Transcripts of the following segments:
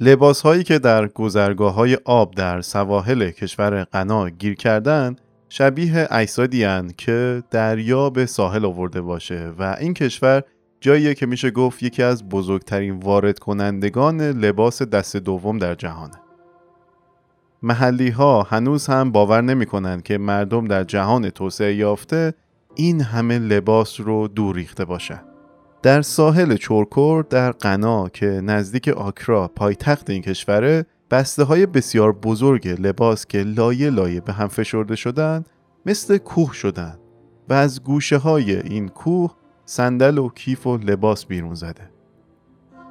لباس هایی که در گذرگاه های آب در سواحل کشور غنا گیر کردن شبیه اجسادی که دریا به ساحل آورده باشه و این کشور جاییه که میشه گفت یکی از بزرگترین وارد کنندگان لباس دست دوم در جهانه. محلی ها هنوز هم باور نمی کنند که مردم در جهان توسعه یافته این همه لباس رو دور ریخته باشن. در ساحل چورکور در قنا که نزدیک آکرا پایتخت این کشوره بسته های بسیار بزرگ لباس که لایه لایه به هم فشرده شدن مثل کوه شدن و از گوشه های این کوه صندل و کیف و لباس بیرون زده.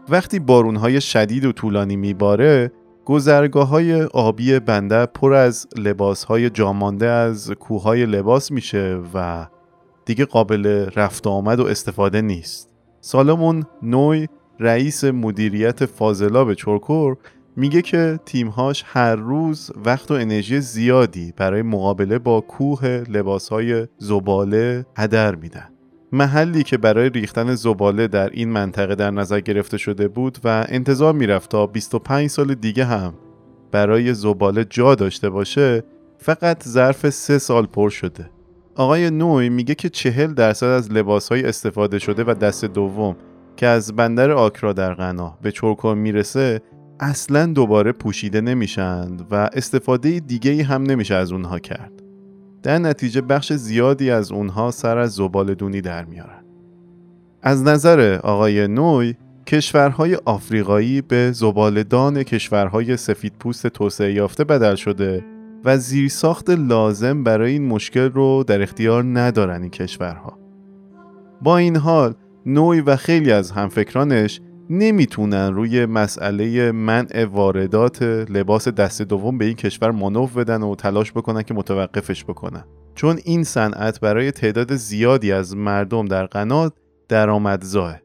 وقتی بارون های شدید و طولانی میباره گذرگاه های آبی بنده پر از لباس های جامانده از کوههای لباس میشه و دیگه قابل رفت آمد و استفاده نیست. سالمون نوی رئیس مدیریت فاضلاب چورکور میگه که تیمهاش هر روز وقت و انرژی زیادی برای مقابله با کوه لباسهای زباله هدر میدن. محلی که برای ریختن زباله در این منطقه در نظر گرفته شده بود و انتظار می‌رفت تا 25 سال دیگه هم برای زباله جا داشته باشه فقط ظرف سه سال پر شده آقای نوی میگه که چهل درصد از لباسهای استفاده شده و دست دوم که از بندر آکرا در غنا به چرکور می‌رسه اصلا دوباره پوشیده نمیشند و استفاده دیگه هم نمیشه از اونها کرد. در نتیجه بخش زیادی از اونها سر از زبال دونی در میارن. از نظر آقای نوی کشورهای آفریقایی به زبالدان کشورهای سفیدپوست توسعه یافته بدل شده و زیرساخت لازم برای این مشکل رو در اختیار ندارن این کشورها. با این حال نوعی و خیلی از همفکرانش نمی‌تونن روی مسئله منع واردات لباس دست دوم به این کشور مانو بدن و تلاش بکنن که متوقفش بکنن چون این صنعت برای تعداد زیادی از مردم در قنات درآمدزاه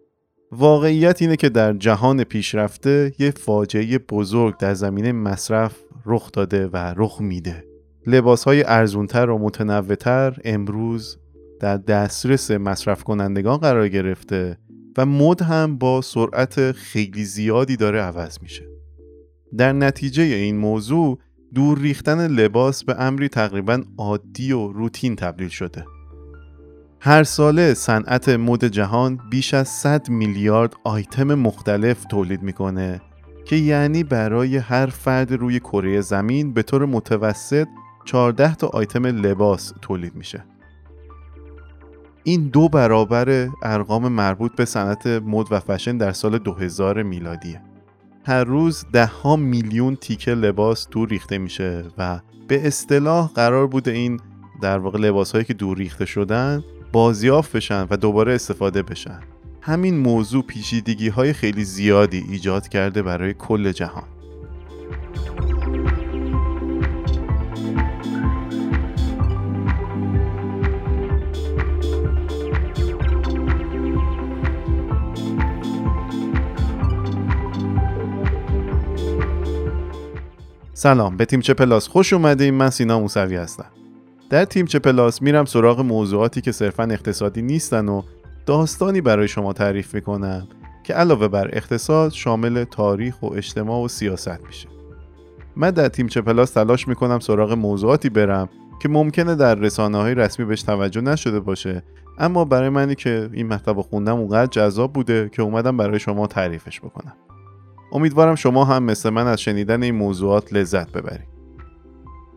واقعیت اینه که در جهان پیشرفته یه فاجعه بزرگ در زمینه مصرف رخ داده و رخ میده. لباس های ارزونتر و متنوعتر امروز در دسترس مصرف کنندگان قرار گرفته و مد هم با سرعت خیلی زیادی داره عوض میشه. در نتیجه این موضوع دور ریختن لباس به امری تقریبا عادی و روتین تبدیل شده. هر ساله صنعت مد جهان بیش از 100 میلیارد آیتم مختلف تولید می‌کنه که یعنی برای هر فرد روی کره زمین به طور متوسط 14 تا آیتم لباس تولید میشه. این دو برابر ارقام مربوط به صنعت مد و فشن در سال 2000 میلادیه. هر روز ده ها میلیون تیکه لباس دور ریخته میشه و به اصطلاح قرار بوده این در واقع لباس هایی که دور ریخته شدن بازیافت بشن و دوباره استفاده بشن. همین موضوع پیچیدگی های خیلی زیادی ایجاد کرده برای کل جهان. سلام به تیم چه پلاس خوش اومدیم من سینا موسوی هستم. در تیم چه پلاس میرم سراغ موضوعاتی که صرفا اقتصادی نیستن و داستانی برای شما تعریف می‌کنم که علاوه بر اقتصاد شامل تاریخ و اجتماع و سیاست میشه. من در تیم چه پلاس تلاش می‌کنم سراغ موضوعاتی برم که ممکنه در رسانه های رسمی بهش توجه نشده باشه اما برای منی که این مطلب خوندم اونقدر جذاب بوده که اومدم برای شما تعریفش بکنم. امیدوارم شما هم مثل من از شنیدن این موضوعات لذت ببرید.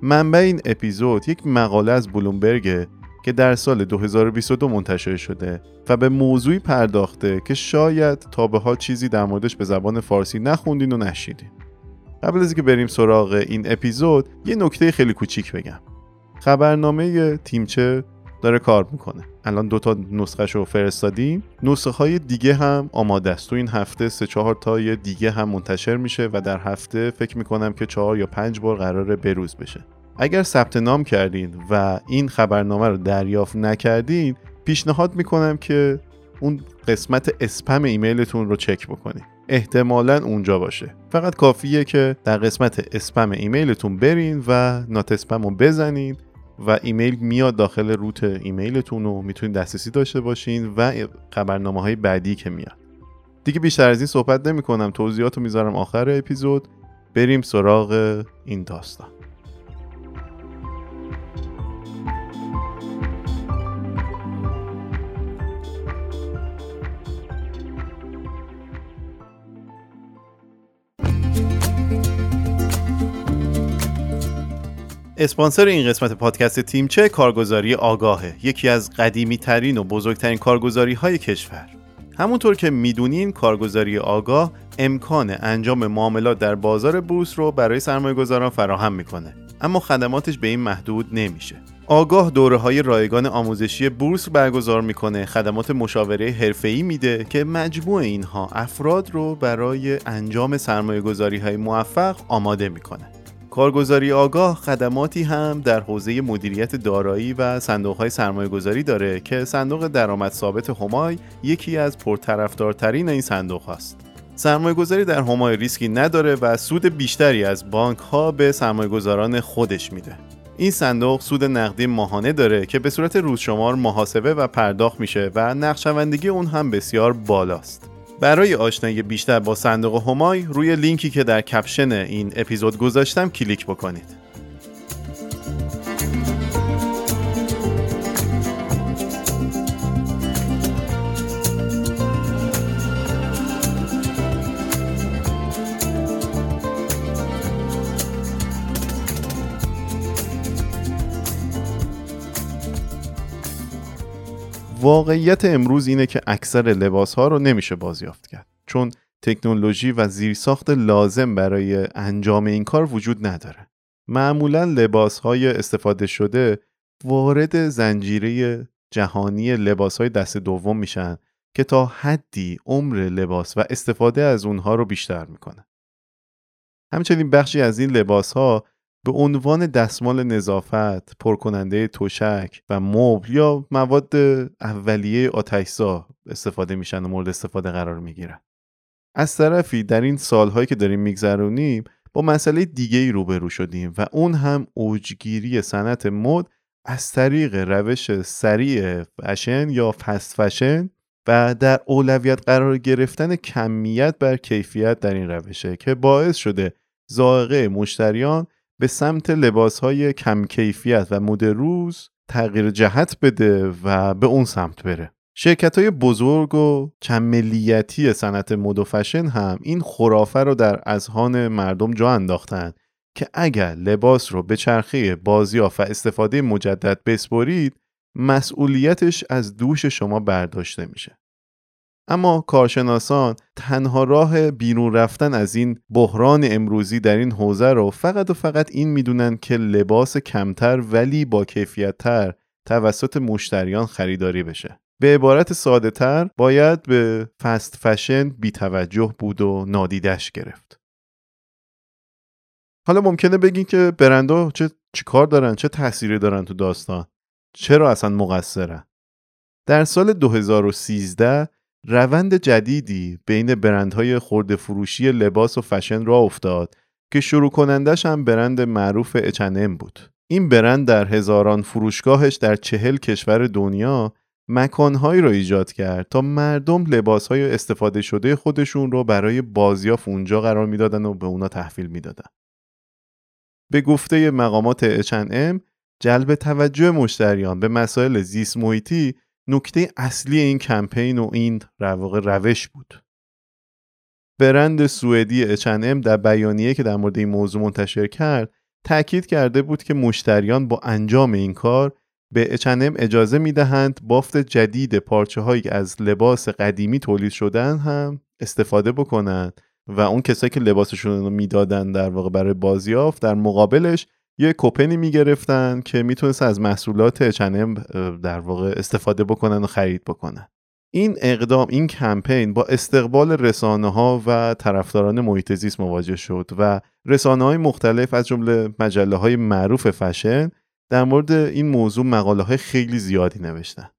منبع این اپیزود یک مقاله از بلومبرگ که در سال 2022 منتشر شده و به موضوعی پرداخته که شاید تا به حال چیزی در موردش به زبان فارسی نخوندین و نشیدین. قبل از اینکه بریم سراغ این اپیزود یه نکته خیلی کوچیک بگم. خبرنامه تیمچه داره کار می‌کنه الان دوتا نسخه رو فرستادیم نسخه های دیگه هم آماده است تو این هفته سه چهار تا دیگه هم منتشر میشه و در هفته فکر می‌کنم که چهار یا پنج بار قراره بروز بشه اگر ثبت نام کردین و این خبرنامه رو دریافت نکردین پیشنهاد می‌کنم که اون قسمت اسپم ایمیلتون رو چک بکنید احتمالا اونجا باشه. فقط کافیه که در قسمت اسپم ایمیلتون برین و not spam رو بزنین و ایمیل میاد داخل root ایمیلتون رو می‌تونید دسترسی داشته باشین و خبرنامه های بعدی که میاد. دیگه بیشتر از این صحبت نمی کنم توضیحات رو می‌ذارم آخر اپیزود. بریم سراغ این داستان. اسپانسر این قسمت پادکست تیمچه کارگزاری آگاهه. یکی از قدیمی ترین و بزرگترین کارگزاری های کشور. همونطور که می‌دونین کارگزاری آگاه امکان انجام معاملات در بازار بورس رو برای سرمایه گذاران فراهم می‌کنه. اما خدماتش به این محدود نمیشه. آگاه دوره های رایگان آموزشی بورس برگزار می‌کنه. خدمات مشاوره حرفه‌ای میده که مجموع اینها افراد رو برای انجام سرمایه گذاری های موفق آماده می‌کنه. کارگزاری آگاه خدماتی هم در حوزه مدیریت دارایی و صندوق های سرمایه گذاری داره که صندوق درآمد ثابت همای یکی از پرطرفدارترین این صندوق هاست. سرمایه گذاری در همای ریسکی نداره و سود بیشتری از بانک ها به سرمایه گذاران خودش میده. این صندوق سود نقدی ماهانه داره که به صورت روزشمار محاسبه و پرداخت میشه و نقدشوندگی اون هم بسیار بالاست. برای آشنایی بیشتر با صندوق همای روی لینکی که در کپشن این اپیزود گذاشتم کلیک بکنید. واقعیت امروز اینه که اکثر لباس ها رو نمیشه بازیافت کرد. چون تکنولوژی و زیرساخت لازم برای انجام این کار وجود نداره. معمولا لباس های استفاده شده وارد زنجیره جهانی لباس های دست دوم میشن که تا حدی عمر لباس و استفاده از اونها رو بیشتر می‌کنه. همچنین بخشی از این لباس ها به عنوان دستمال نظافت، پرکننده تشک و مبل یا مواد اولیه آتشزا استفاده میشن و مورد استفاده قرار می‌گیرن. از طرفی در این سالهایی که داریم میگذرونیم با مسئله دیگه ای روبرو شدیم و اون هم اوجگیری صنعت مد از طریق روش سریع فشن یا فست فشن و در اولویت قرار گرفتن کمیت بر کیفیت در این روشه که باعث شده زائقه مشتریان به سمت لباس های کم کیفیت و مد روز تغییر جهت بده و به اون سمت بره. شرکت های بزرگ و چند ملیتی صنعت مد و فشن هم این خرافه رو در اذهان مردم جا انداختن که اگر لباس رو به چرخه بازیافت و استفاده مجدد بسپرید مسئولیتش از دوش شما برداشته میشه. اما کارشناسان تنها راه بیرون رفتن از این بحران امروزی در این حوزه رو فقط و فقط این می‌دونن که لباس کمتر ولی با کیفیتتر توسط مشتریان خریداری بشه. به عبارت ساده تر باید به فست فشن بی توجه بود و نادیدش گرفت. حالا ممکنه بگین که برندا چه چیکار دارن چه تأثیری دارن تو داستان چرا اصلا مقصرن در سال 2013 روند جدیدی بین برندهای خورده فروشی لباس و فشن را افتاد که شروع کنندش هم برند معروف اچنم بود. این برند در هزاران فروشگاهش در چهل کشور دنیا مکانهایی را ایجاد کرد تا مردم لباسهای استفاده شده خودشون رو برای بازیافت اونجا قرار می‌دادن و به اونا تحویل می‌دادن. به گفته مقامات H&M جلب توجه مشتریان به مسائل زیست محیطی نکته اصلی این کمپین و این واقع روش بود. برند سوئدی H&M در بیانیه که در مورد این موضوع منتشر کرد تاکید کرده بود که مشتریان با انجام این کار به H&M اجازه می‌دهند بافت جدید پارچه هایی از لباس قدیمی تولید شدن هم استفاده بکنند و اون کسایی که لباسشون رو می‌دادن در واقع برای بازیافت در مقابلش یه کوپنی می‌گرفتن که می‌تونست از محصولات اچنم در واقع استفاده بکنن و خرید بکنن. این اقدام این کمپین با استقبال رسانه ها و طرفداران محیط زیست مواجه شد و رسانه های مختلف از جمله مجله های معروف فشن در مورد این موضوع مقاله های خیلی زیادی نوشتن.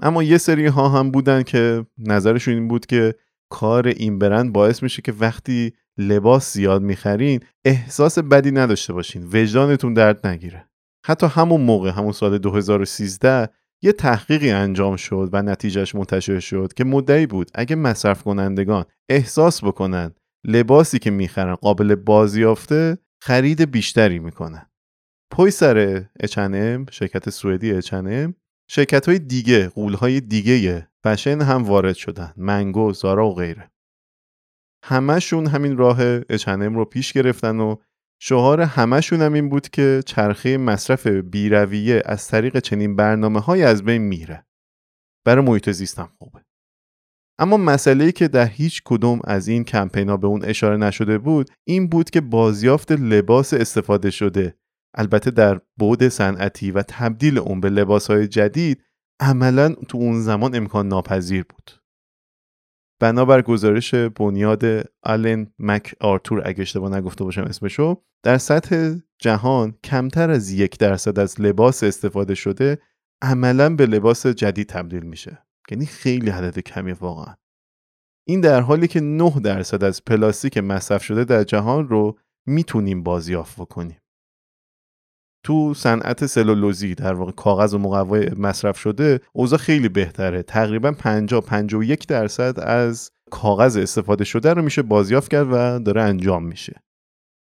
اما یه سری ها هم بودن که نظرشون این بود که کار این برند باعث میشه که وقتی لباس زیاد می‌خرین احساس بدی نداشته باشین وجدانتون درد نگیره. حتی همون موقع همون سال 2013 یه تحقیقی انجام شد و نتیجهش منتشر شد که مدعی بود اگه مصرف کنندگان احساس بکنن لباسی که می‌خرن قابل بازیافته خرید بیشتری می‌کنن. پای سر H&M شرکت سوئدی H&M شرکت های دیگه قول های دیگه فشن هم وارد شدن منگو زارا و غیره. همشون همین راه H&M رو پیش گرفتن و شعار همشون هم این بود که چرخه مصرف بیرویه از طریق چنین برنامه های از بین میره. برای محیط زیستم خوبه. اما مسئله که در هیچ کدوم از این کمپینا به اون اشاره نشده بود این بود که بازیافت لباس استفاده شده. البته در بود صنعتی و تبدیل اون به لباس های جدید عملا تو اون زمان امکان ناپذیر بود. بنابر گزارش بنیاد آلن مک آرتور اگه اشتباه نگفته باشم اسمشو در سطح جهان کمتر از یک درصد از لباس استفاده شده عملا به لباس جدید تبدیل میشه. یعنی خیلی عدد کمی واقعا. این در حالی که 9 درصد از پلاستیک مصرف شده در جهان رو می‌تونیم بازیافت کنیم تو صنعت سلولوزی در واقع کاغذ و مقوای مصرف شده اوضاع خیلی بهتره. تقریبا 50 51 درصد از کاغذ استفاده شده رو میشه بازیافت کرد و داره انجام میشه.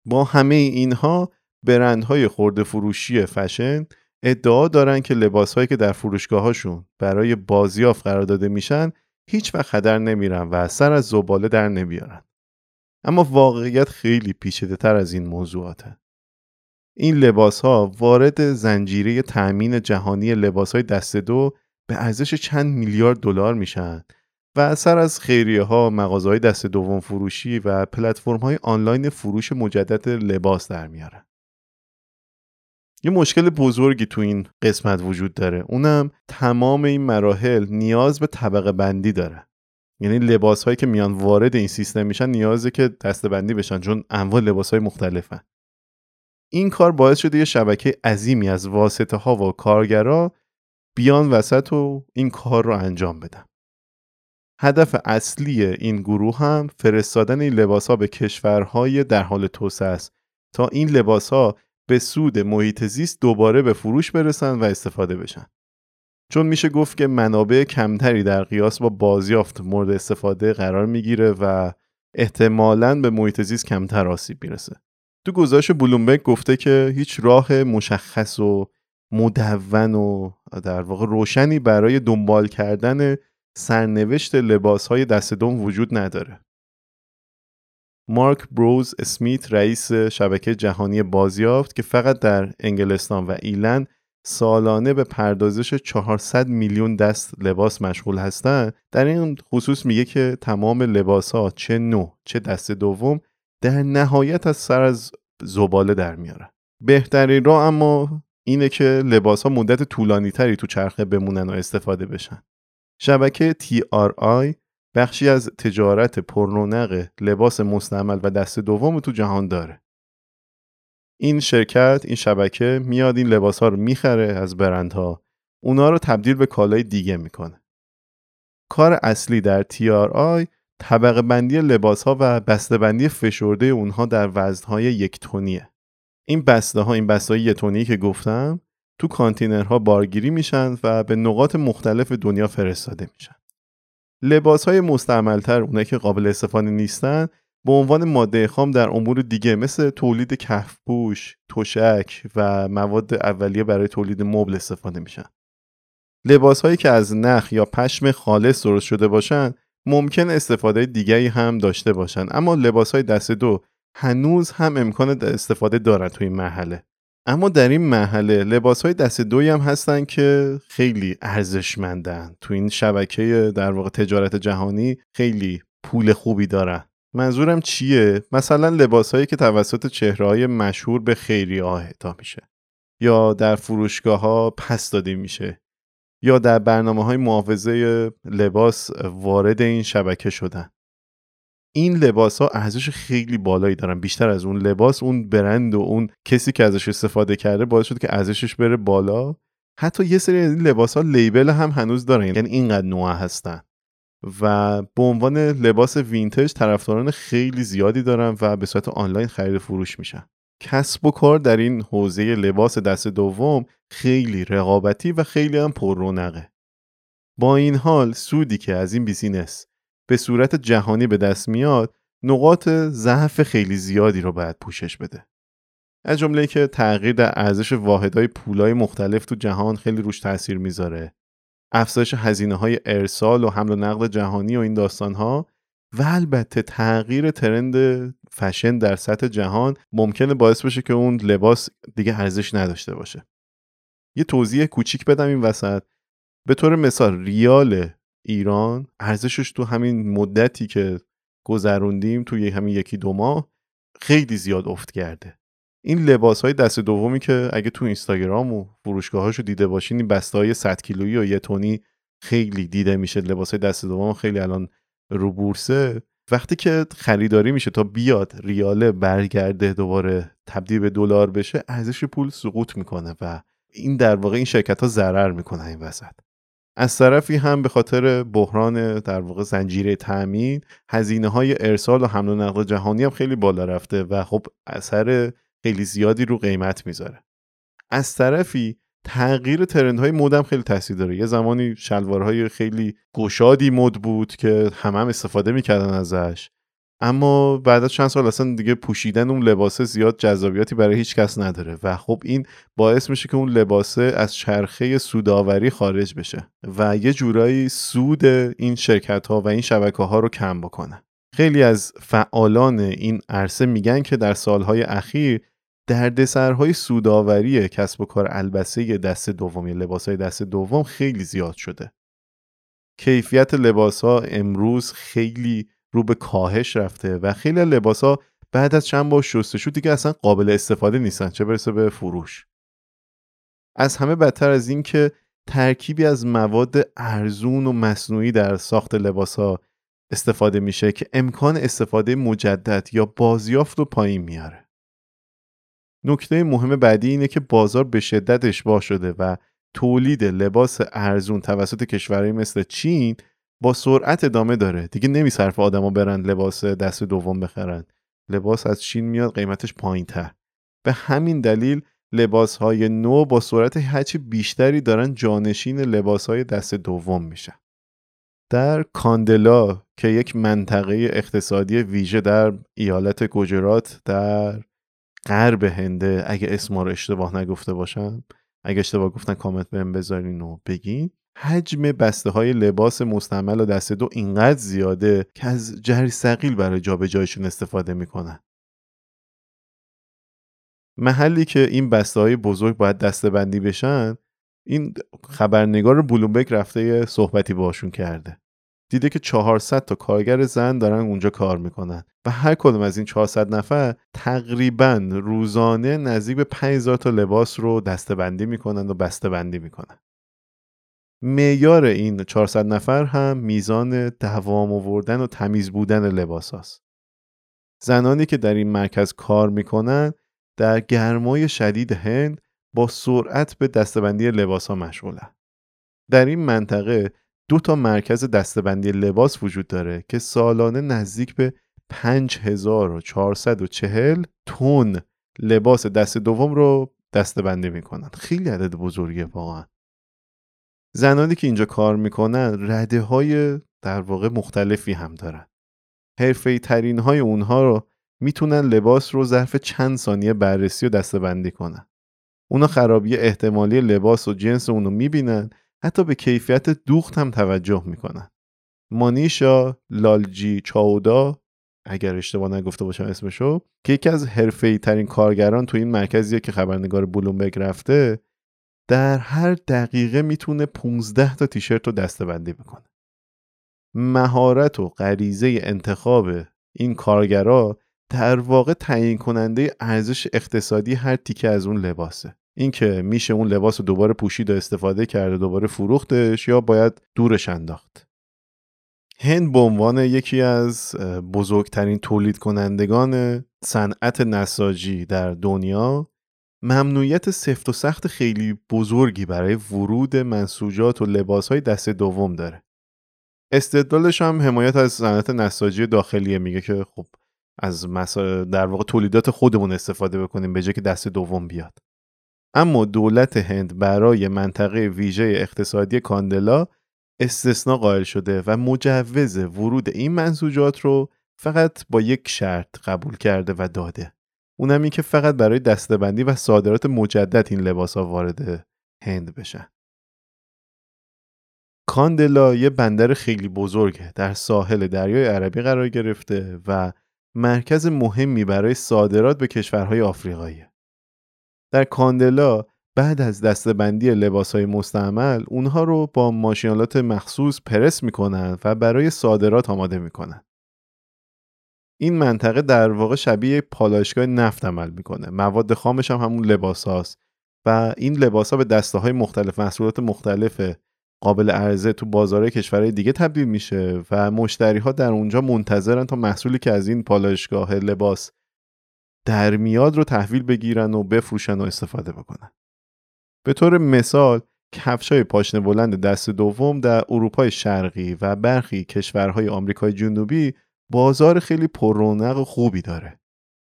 با همه اینها برندهای خورده فروشی فشن ادعا دارن که لباسهایی که در فروشگاهاشون برای بازیافت قرار داده میشن هیچ وقت خدر نمیرن و سر از زباله در نمیارن. اما واقعیت خیلی پیچیده تر از این موضوعاته. این لباس ها وارد زنجیره تأمین جهانی لباس های دست دو به ارزش چند میلیارد دلار میشن و اثر از خیریه ها مغازه های دست دوم فروشی و پلتفرم های آنلاین فروش مجدد لباس در میارن. یه مشکل بزرگی تو این قسمت وجود داره. اونم تمام این مراحل نیاز به طبقه بندی داره. یعنی لباس هایی که میان وارد این سیستم میشن نیازه که دسته بندی بشن چون انواع لباس های مختلفن. این کار باعث شده یه شبکه عظیمی از واسطه ها و کارگرا بیان وسط و این کار رو انجام بدن. هدف اصلی این گروه هم فرستادن این لباس ها به کشورهای در حال توسعه است تا این لباس ها به سود محیط زیست دوباره به فروش برسن و استفاده بشن. چون میشه گفت که منابع کمتری در قیاس با بازیافت مورد استفاده قرار می‌گیره و احتمالاً به محیط زیست کمتر آسیب می‌رسه. تو گزارش بلومبرگ گفته که هیچ راه مشخص و مدون و در واقع روشنی برای دنبال کردن سرنوشت لباس های دست دوم وجود نداره. مارک بروز اسمیت رئیس شبکه جهانی بازیافت که فقط در انگلستان و ایلند سالانه به پردازش 400 میلیون دست لباس مشغول هستند در این خصوص میگه که تمام لباس ها چه نوع چه دست دوم در نهایت از سر از زباله در میارن بهترین راه اما اینه که لباس ها مدت طولانی تری تو چرخه بمونن و استفاده بشن. شبکه TRI بخشی از تجارت پررونق لباس مستعمل و دست دوم تو جهان داره. این شرکت این شبکه میاد این لباس ها رو می‌خره از برندها. اونا رو تبدیل به کالای دیگه می‌کنه. کار اصلی در TRI طبقه بندی لباس ها و بسته بندی فشرده اونها در وزن های یک تونیه. این بسته ها این بسته های تونی که گفتم تو کانتینرها بارگیری میشن و به نقاط مختلف دنیا فرستاده میشن. لباس های مستعملتر اونایی که قابل استفاده نیستن به عنوان ماده خام در امور دیگه مثل تولید کفپوش، تشک و مواد اولیه برای تولید مبل استفاده میشن. لباس هایی که از نخ یا پشم خالص درست شده باشن ممکن استفاده دیگری هم داشته باشن اما لباس های دست دو هنوز هم امکان استفاده دارن توی این اما در این محله لباس های دست دوی هم هستن که خیلی ارزشمندن. تو این شبکه در واقع تجارت جهانی خیلی پول خوبی دارن. منظورم چیه؟ مثلا لباس هایی که توسط چهره های مشهور به خیری اهدا میشه یا در فروشگاه ها پس داده میشه. یا در برنامه های محافظه لباس وارد این شبکه شدن. این لباس ها ارزش خیلی بالایی دارن. بیشتر از اون لباس اون برند و اون کسی که ازش استفاده کرده باعث شد که ارزشش بره بالا. حتی یه سری از این لباس ها لیبل هم هنوز دارن یعنی اینقدر نوع هستن. و به عنوان لباس vintage طرفداران خیلی زیادی دارن و به صورت آنلاین خرید فروش میشن. کسب و کار در این حوزه لباس دست دوم خیلی رقابتی و خیلی هم پر رونقه. با این حال سودی که از این business به صورت جهانی به دست میاد نقاط ضعف خیلی زیادی رو باید پوشش بده. از جمله که تغییر در ارزش واحدهای پولای مختلف تو جهان خیلی روش تاثیر می‌ذاره. افزایش هزینه های ارسال و حمل و نقل جهانی و این داستان ها و البته تغییر ترند فشن در سطح جهان ممکنه باعث بشه که اون لباس دیگه ارزش نداشته باشه. یه توضیح کوچیک بدم این وسط. به طور مثال ریال ایران ارزشش تو همین مدتی که گذروندیم توی همین یکی دو ماه خیلی زیاد افت کرده. این لباس های دست دومی که اگه تو اینستاگرام و فروشگاهاشو دیده باشین این بسته های 100 کیلویی و یه تونی خیلی دیده میشه. لباس های دست دوم خیلی الان رو بورسه وقتی که خریداری میشه تا بیاد ریاله برگرده دوباره تبدیل به دلار بشه ارزش پول سقوط می‌کنه و این در واقع این شرکت ها ضرر می‌کنه این وسط. از طرفی هم به خاطر بحران در واقع زنجیره تامین هزینه های ارسال و حمل و نقل جهانی هم خیلی بالا رفته و خب اثر خیلی زیادی رو قیمت می‌ذاره. از طرفی تغییر ترندهای مد هم خیلی تاثیر داره. یه زمانی شلوارهای خیلی گشادی مد بود که همه هم استفاده می‌کردن ازش. اما بعد از چند سال اصلا دیگه پوشیدن اون لباسه زیاد جذابیتی برای هیچ کس نداره و خب این باعث میشه که اون لباسه از چرخه سوداوری خارج بشه و یه جورایی سود این شرکت ها و این شبکه ها رو کم بکنه. خیلی از فعالان این عرصه میگن که در سالهای اخیر دردسرهای سوداوری کسب و کار البسه دست دوم یا لباسهای دست دوم خیلی زیاد شده. کیفیت لباس ها امروز خیلی رو به کاهش رفته و خیلی لباس ها بعد از چند بار شستشو دیگه اصلا قابل استفاده نیستن چه برسه به فروش. از همه بدتر از این که ترکیبی از مواد ارزون و مصنوعی در ساخت لباس ها استفاده میشه که امکان استفاده مجدد یا بازیافت رو پایین میاره. نکته مهم بعدی اینه که بازار به شدت اشباه شده و تولید لباس ارزون توسط کشورهایی مثل چین با سرعت ادامه داره. دیگه نمیصرف آدما برن لباس دست دوم بخرن. لباس از چین میاد قیمتش پایین تر به همین دلیل لباس های نو با سرعت هرچی بیشتری دارن جانشین لباس های دست دوم میشن. در کاندلا که یک منطقه اقتصادی ویژه در ایالت گجرات در غرب هنده اگه اسم رو اشتباه نگفته باشم اگه اشتباه گفتن کامنت بهم بذارین و بگین. حجم بسته های لباس مستعمل و دست دو اینقدر زیاده که از جری سقیل برای جابجاییشون استفاده می‌کنن. محلی که این بسته های بزرگ باید دسته بندی بشن این خبرنگار بلومبرگ رفته صحبتی باشون کرده. دیده که 400 تا کارگر زن دارن اونجا کار می‌کنن و هر کدوم از این 400 نفر تقریبا روزانه نزدیک به 5000 تا لباس رو دستبندی می‌کنن و بسته بندی می‌کنن معیار این 400 نفر هم میزان دوام آوردن و تمیز بودن لباس هاست. زنانی که در این مرکز کار می‌کنن در گرمای شدید هند با سرعت به دستبندی لباس ها مشغولن. در این منطقه دو تا مرکز دستبندی لباس وجود داره که سالانه نزدیک به 5440 تن لباس دست دوم رو دستبندی می‌کنن. خیلی عدد بزرگه واقعا. زنانی که اینجا کار می‌کنن رده های در واقع مختلفی هم دارن. حرفه ترین های اونها رو می‌تونن لباس رو ظرف چند ثانیه بررسی و دستبندی کنن. اونا خرابی احتمالی لباس و جنس اونو می‌بینن حتی به کیفیت دوخت هم توجه می‌کنن. مانیشا لالجی چاودا اگر اشتباه نگفته باشم اسمشو که یکی از حرفه‌ای ترین کارگران تو این مرکزیه که خبرنگار بلومبرگ رفته در هر دقیقه می‌تونه 15 تا تیشرت رو دستبندی بکنه. مهارت و غریزه انتخاب این کارگرا در واقع تعیین کننده ارزش اقتصادی هر تیکه از اون لباسه. اینکه میشه اون لباس دوباره پوشید و استفاده کرده دوباره فروختش یا باید دورش انداخت. هند به عنوان یکی از بزرگترین تولید کنندگان صنعت نساجی در دنیا ممنوعیت سفت و سخت خیلی بزرگی برای ورود منسوجات و لباسهای دست دوم داره. استدلالش هم حمایت از صنعت نساجی داخلیه. میگه که خب از در واقع تولیدات خودمون استفاده بکنیم به جای که دست دوم بیاد. اما دولت هند برای منطقه ویژه اقتصادی کاندلا استثنا قائل شده و مجوز ورود این منسوجات رو فقط با یک شرط قبول کرده و داده اونم این که فقط برای دستبندی و صادرات مجدد این لباس ها وارد هند بشن کاندلا یه بندر خیلی بزرگه در ساحل دریای عربی قرار گرفته و مرکز مهمی برای صادرات به کشورهای آفریقایی. در کاندلا بعد از دستبندی لباس های مستعمل اونها رو با ماشینالات مخصوص پرس می‌کنن و برای صادرات آماده می‌کنن. این منطقه در واقع شبیه پالایشگاه نفت عمل می‌کنه. مواد خامش هم همون لباس هاست و این لباس ها به دسته های مختلف محصولات مختلف قابل عرضه تو بازار کشورهای دیگه تبدیل میشه و مشتری ها در اونجا منتظرن تا محصولی که از این پالایشگاه لباس در میاد رو تحویل بگیرن و بفروشن و استفاده بکنن. به طور مثال کفشای پاشنه بلند دست دوم در اروپای شرقی و برخی کشورهای آمریکای جنوبی بازار خیلی پررونق و خوبی داره.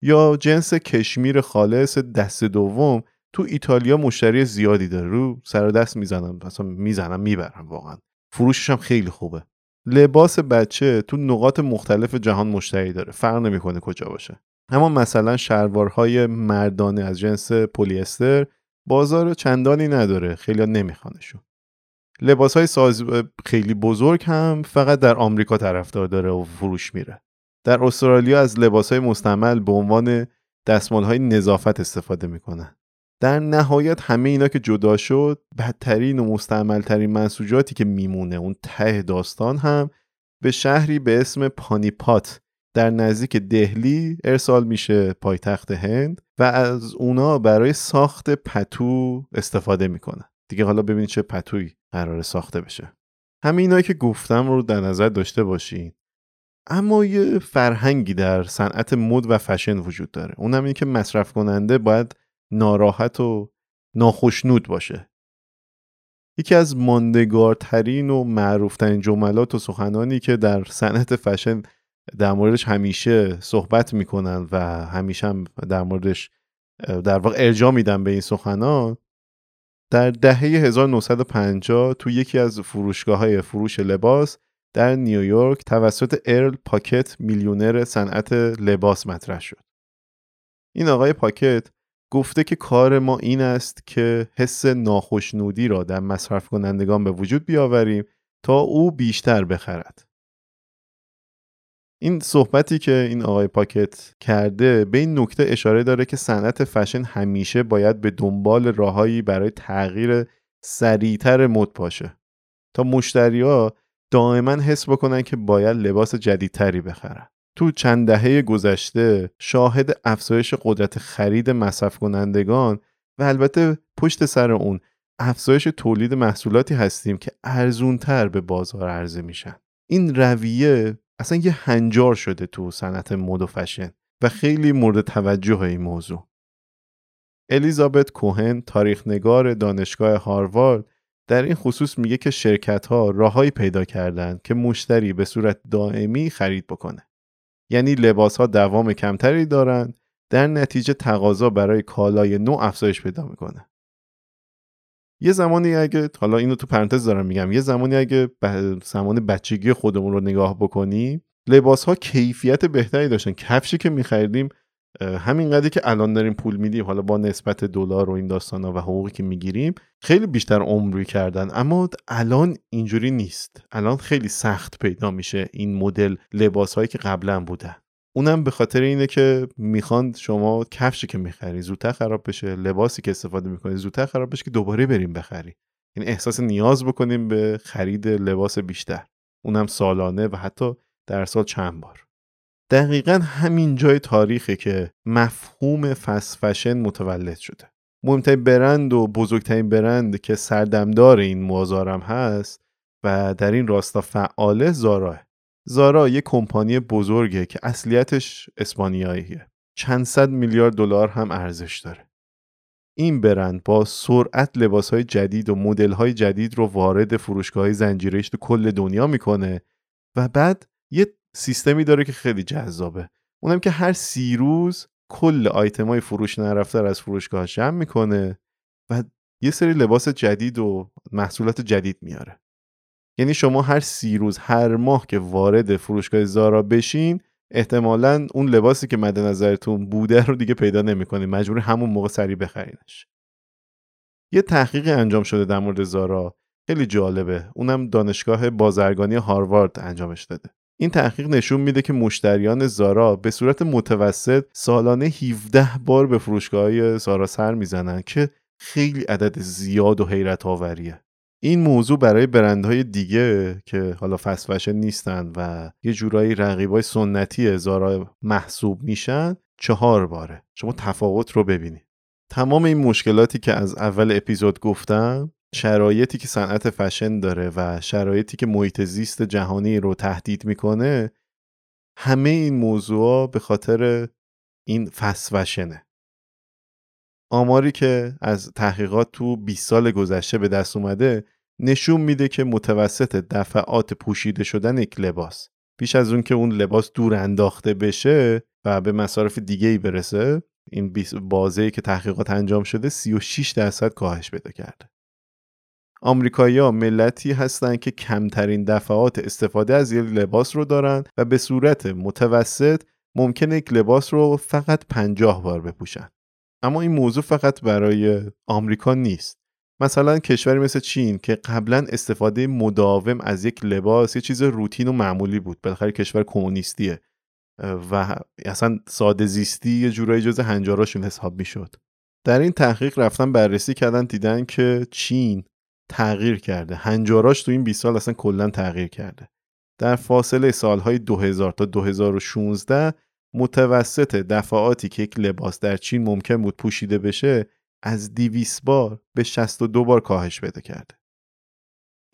یا جنس کشمیر خالص دست دوم تو ایتالیا مشتری زیادی داره. رو سر دست می‌زنم مثلا می‌زنم می‌برم واقعا. فروشش هم خیلی خوبه. لباس بچه تو نقاط مختلف جهان مشتری داره. فرق نمی‌کنه کجا باشه. اما مثلا شلوارهای مردانه از جنس پلی استر بازار چندانی نداره خیلی نمیخوانشون. لباس های ساز خیلی بزرگ هم فقط در آمریکا طرفدار داره و فروش میره. در استرالیا از لباس های مستعمل به عنوان دستمال های نظافت استفاده می‌کنن. در نهایت همه اینا که جدا شد بدترین و مستعملترین منسوجاتی که میمونه اون ته داستان هم به شهری به اسم پانیپات در نزدیک دهلی ارسال میشه پایتخت هند و از اونا برای ساخت پتو استفاده می‌کنن دیگه حالا ببینید چه پتویی قرار ساخته بشه. همه اینایی که گفتم رو در نظر داشته باشین. اما یه فرهنگی در صنعت مد و فشن وجود داره. اونم این که مصرف کننده باید ناراحت و ناخشنود باشه. یکی از ماندگارترین و معروفترین جملات و سخنانی که در صنعت فشن در موردش همیشه صحبت می‌کنن و همیشه هم در موردش در واقع ارجاع میدن به این سخنان در دهه 1950 تو یکی از فروشگاه های فروش لباس در نیویورک توسط ارل پاکت میلیونر صنعت لباس مطرح شد. این آقای پاکت گفته که کار ما این است که حس ناخشنودی را در مصرف کنندگان به وجود بیاوریم تا او بیشتر بخرد. این صحبتی که این آقای پاکت کرده به این نکته اشاره داره که صنعت فشن همیشه باید به دنبال راههایی برای تغییر سریعتر مد باشه تا مشتریا دائما حس بکنن که باید لباس جدیدتری بخرن. تو چند دهه گذشته شاهد افزایش قدرت خرید مصرف کنندگان و البته پشت سر اون افزایش تولید محصولاتی هستیم که ارزونتر به بازار عرضه میشن این رویه اصلا یه هنجار شده تو صنعت مد و فشن و خیلی مورد توجه این موضوع. الیزابت کوهن تاریخ نگار دانشگاه هاروارد در این خصوص میگه که شرکت ها راههایی پیدا کردند که مشتری به صورت دائمی خرید بکنه. یعنی لباس ها دوام کمتری دارند در نتیجه تقاضا برای کالای نو افزایش پیدا می‌کنه. یه زمانی اگه حالا اینو تو پرانتز دارم میگم. یه زمانی اگه زمان بچگی خودمون رو نگاه بکنیم لباس ها کیفیت بهتری داشتن. کفشی که میخریدیم همینقدری که الان داریم پول میدیم حالا با نسبت دلار و این داستان ها و حقوقی که می‌گیریم خیلی بیشتر عمری کردن. اما الان اینجوری نیست. الان خیلی سخت پیدا میشه این مدل لباس هایی که قبلا بودن. اونم به خاطر اینه که می‌خوان شما کفشی که می‌خری زودتر خراب بشه لباسی که استفاده می‌کنی زودتر خراب بشه که دوباره بریم بخری این یعنی احساس نیاز بکنیم به خرید لباس بیشتر. اونم سالانه و حتی در سال چند بار. دقیقا همین جای تاریخه که مفهوم فست فشن متولد شده. مهمترین برند و بزرگترین برند که سردمدار این موازارم هست و در این راستا فعاله زاراه. زارا یک کمپانی بزرگه که اصلیتش اسپانیاییه. چند صد میلیارد دلار هم ارزش داره. این برند با سرعت لباس های جدید و مدل های جدید رو وارد فروشگاه های تو کل دنیا می‌کنه و بعد یه سیستمی داره که خیلی جذابه. اونم که هر سی روز کل آیتمای فروش نرفته از فروشگاه جمع می‌کنه و یه سری لباس جدید و محصولات جدید میاره. یعنی شما هر سی روز هر ماه که وارد فروشگاه زارا بشین احتمالا اون لباسی که مد نظرتون بوده رو دیگه پیدا نمی‌کنید مجبور همون موقع سریع بخرینش یه تحقیق انجام شده در مورد زارا. خیلی جالبه. اونم دانشگاه بازرگانی هاروارد انجامش داده. این تحقیق نشون میده که مشتریان زارا به صورت متوسط سالانه 17 بار به فروشگاه زارا سر می‌زنن که خیلی عدد زیاد و حیرت آوریه این موضوع برای برندهای دیگه که حالا فست نیستن و یه جورایی رقیبای سنتی زارا محسوب میشن چهار باره. شما تفاوت رو ببینید. تمام این مشکلاتی که از اول اپیزود گفتم شرایطی که صنعت فشن داره و شرایطی که محیط زیست جهانی رو تهدید می‌کنه همه این موضوع به خاطر این فست فشنه آماری که از تحقیقات تو 20 سال گذشته به دست اومده نشون میده که متوسط دفعات پوشیده شدن یک لباس بیش از اون که اون لباس دور انداخته بشه و به مصارف دیگه ای برسه این بازه که تحقیقات انجام شده 36 درصد کاهش پیدا کرده آمریکایی‌ها ملتی هستند که کمترین دفعات استفاده از یک لباس رو دارن و به صورت متوسط ممکنه یک لباس رو فقط پنجاه بار بپوشن. اما این موضوع فقط برای آمریکا نیست. مثلا کشوری مثل چین که قبلا استفاده مداوم از یک لباس یه چیز روتین و معمولی بود. بالاخره کشور کمونیستیه. و اصلا ساده زیستی یه جورایی جز هنجاراشون حساب می‌شد. در این تحقیق رفتن بررسی کردن دیدن که چین تغییر کرده. هنجاراش تو این 20 سال اصلا کلا تغییر کرده. در فاصله سالهای 2000 تا 2016 متوسط دفعاتی که یک لباس در چین ممکن بود پوشیده بشه از 200 بار به 62 بار کاهش پیدا کرده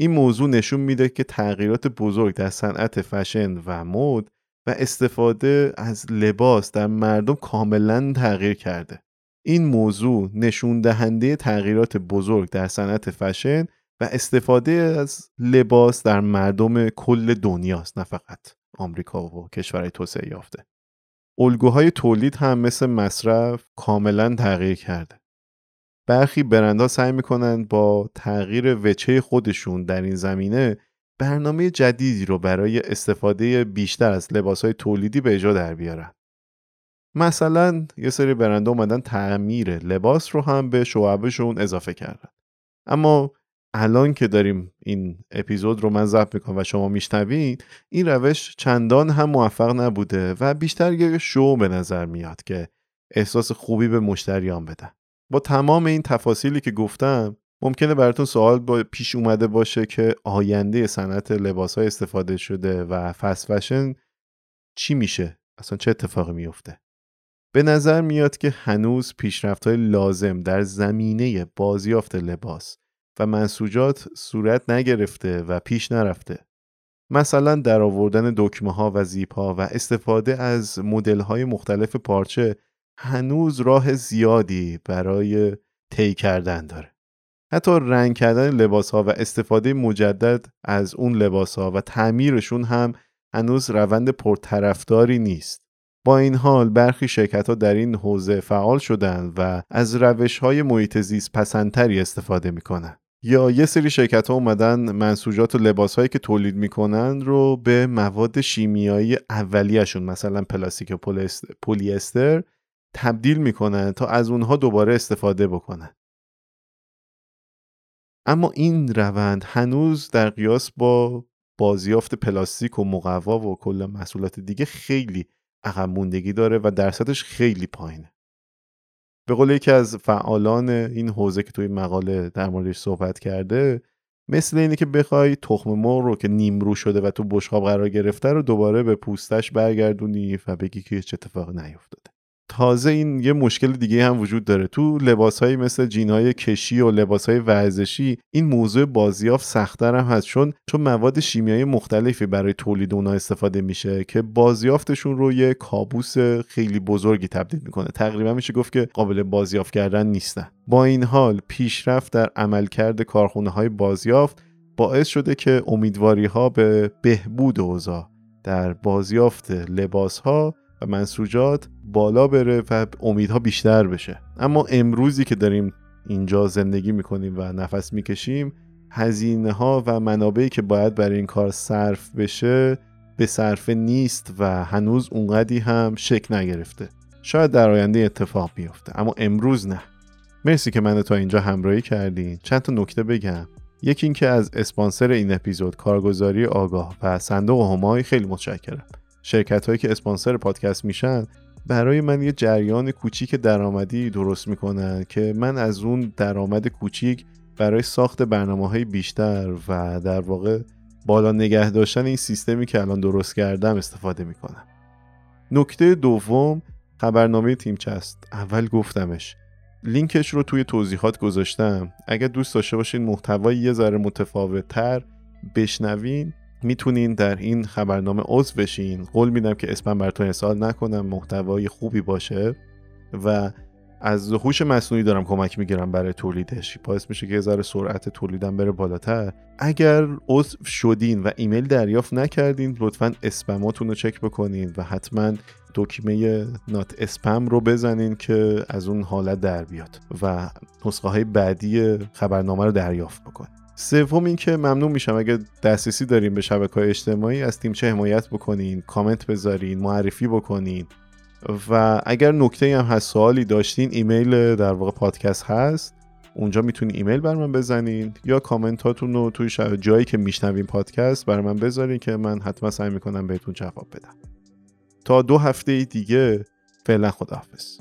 این موضوع نشون میده که تغییرات بزرگ در صنعت فشن و مد و استفاده از لباس در مردم کاملا تغییر کرده این موضوع نشون دهنده تغییرات بزرگ در صنعت فشن و استفاده از لباس در مردم کل دنیاست نه فقط آمریکا و کشورهای توسعه یافته. الگوهای تولید هم مثل مصرف کاملا تغییر کرده. برخی برندها سعی می‌کنند با تغییر وچه خودشون در این زمینه برنامه جدیدی رو برای استفاده بیشتر از لباسهای تولیدی به اجرا در بیارن. مثلا یه سری برنده اومدن تعمیر لباس رو هم به شعبشون اضافه کردن اما الان که داریم این اپیزود رو من ضبط می‌کنم و شما میشنوید این روش چندان هم موفق نبوده و بیشتر یه شو به نظر میاد که احساس خوبی به مشتریان بدن با تمام این تفاصیلی که گفتم ممکنه براتون سوال با پیش اومده باشه که آینده صنعت لباس های استفاده شده و فست فشن چی میشه؟ اصلا چه اتفاقی میفته به نظر میاد که هنوز پیشرفت های لازم در زمینه بازیافت لباس و منسوجات صورت نگرفته و پیش نرفته. مثلا در آوردن دکمه ها و زیپ ها و استفاده از مدل های مختلف پارچه هنوز راه زیادی برای طی کردن داره. حتی رنگ کردن لباس ها و استفاده مجدد از اون لباس ها و تعمیرشون هم هنوز روند پرطرفداری نیست. با این حال برخی شرکت ها در این حوزه فعال شدند و از روش های محیط زیست پسندتری استفاده می‌کنن یا یه سری شرکت ها اومدن منسوجات و لباس هایی که تولید می‌کنن رو به مواد شیمیایی اولیهشون مثلا پلاستیک و پلی استر تبدیل می‌کنن تا از اونها دوباره استفاده بکنن. اما این روند هنوز در قیاس با بازیافت پلاستیک و مقوا و کل محصولات دیگه خیلی عقب موندگی داره و درصدش خیلی پایینه. به قول یکی از فعالان این حوزه که توی مقاله در موردش صحبت کرده مثل اینه که بخوای تخم مرغ رو که نیمرو شده و تو بشقاب قرار گرفته رو دوباره به پوستش برگردونی و بگی که چه اتفاقی نیفتاده. تازه این یه مشکل دیگه هم وجود داره. تو لباسهایی مثل جینهای کشی و لباسهای ورزشی این موضوع بازیافت سختتر هم هست. چون چون مواد شیمیایی مختلفی برای تولید اونها استفاده میشه که بازیافتشون رو یه کابوس خیلی بزرگی تبدیل می‌کنه. تقریبا میشه گفت که قابل بازیافت کردن نیستن. با این حال پیشرفت در عملکرد کارخونه های بازیافت باعث شده که امیدواری ها به بهبود اوضاع در بازیافت لباس ها منسوجات بالا بره و امیدها بیشتر بشه. اما امروزی که داریم اینجا زندگی می‌کنیم و نفس می‌کشیم هزینه ها و منابعی که باید برای این کار صرف بشه به صرفه نیست و هنوز اونقدی هم شک نگرفته. شاید در آینده اتفاق بیفته اما امروز نه. مرسی که من تا اینجا همراهی کردین. چند تا نکته بگم. یکی اینکه از اسپانسر این اپیزود کارگزاری آگاه و صندوق همای خیلی متشکرم. شرکت هایی که اسپانسر پادکست میشن برای من یه جریان کوچیک درآمدی درست می‌کنن که من از اون درآمد کوچیک برای ساخت برنامه های بیشتر و در واقع بالا نگه داشتن این سیستمی که الان درست کردم استفاده می‌کنم. نکته دوم خبرنامه تیمچست اول گفتمش لینکش رو توی توضیحات گذاشتم. اگر دوست داشته باشین محتوای یه ذره متفاوت تر بشنوین. می‌تونین در این خبرنامه عضو بشین. قول میدم که اسمم براتون ارسال نکنم. محتوای خوبی باشه. و از هوش مصنوعی دارم کمک می‌گیرم برای تولیدش. باعث میشه که ذره سرعت تولیدم بره بالاتر. اگر عضو شدین و ایمیل دریافت نکردین لطفا اسپماتون رو چک بکنین و حتما دکمه نات اسپم رو بزنین که از اون حالت در بیاد و نسخه های بعدی خبرنامه رو دریافت بکنین. سوم اینکه ممنون میشم اگر دسترسی دارین به شبکه اجتماعی از تیمچه حمایت بکنین کامنت بذارین معرفی بکنین. و اگر نکته هم هست سوالی داشتین ایمیل در واقع پادکست هست. اونجا می‌تونین ایمیل بر من بزنین یا کامنتاتون رو توی جایی که میشنوین پادکست بر من بذارین که من حتما سعی می‌کنم بهتون جواب بدم. تا دو هفته دیگه فعلا خداحافظ.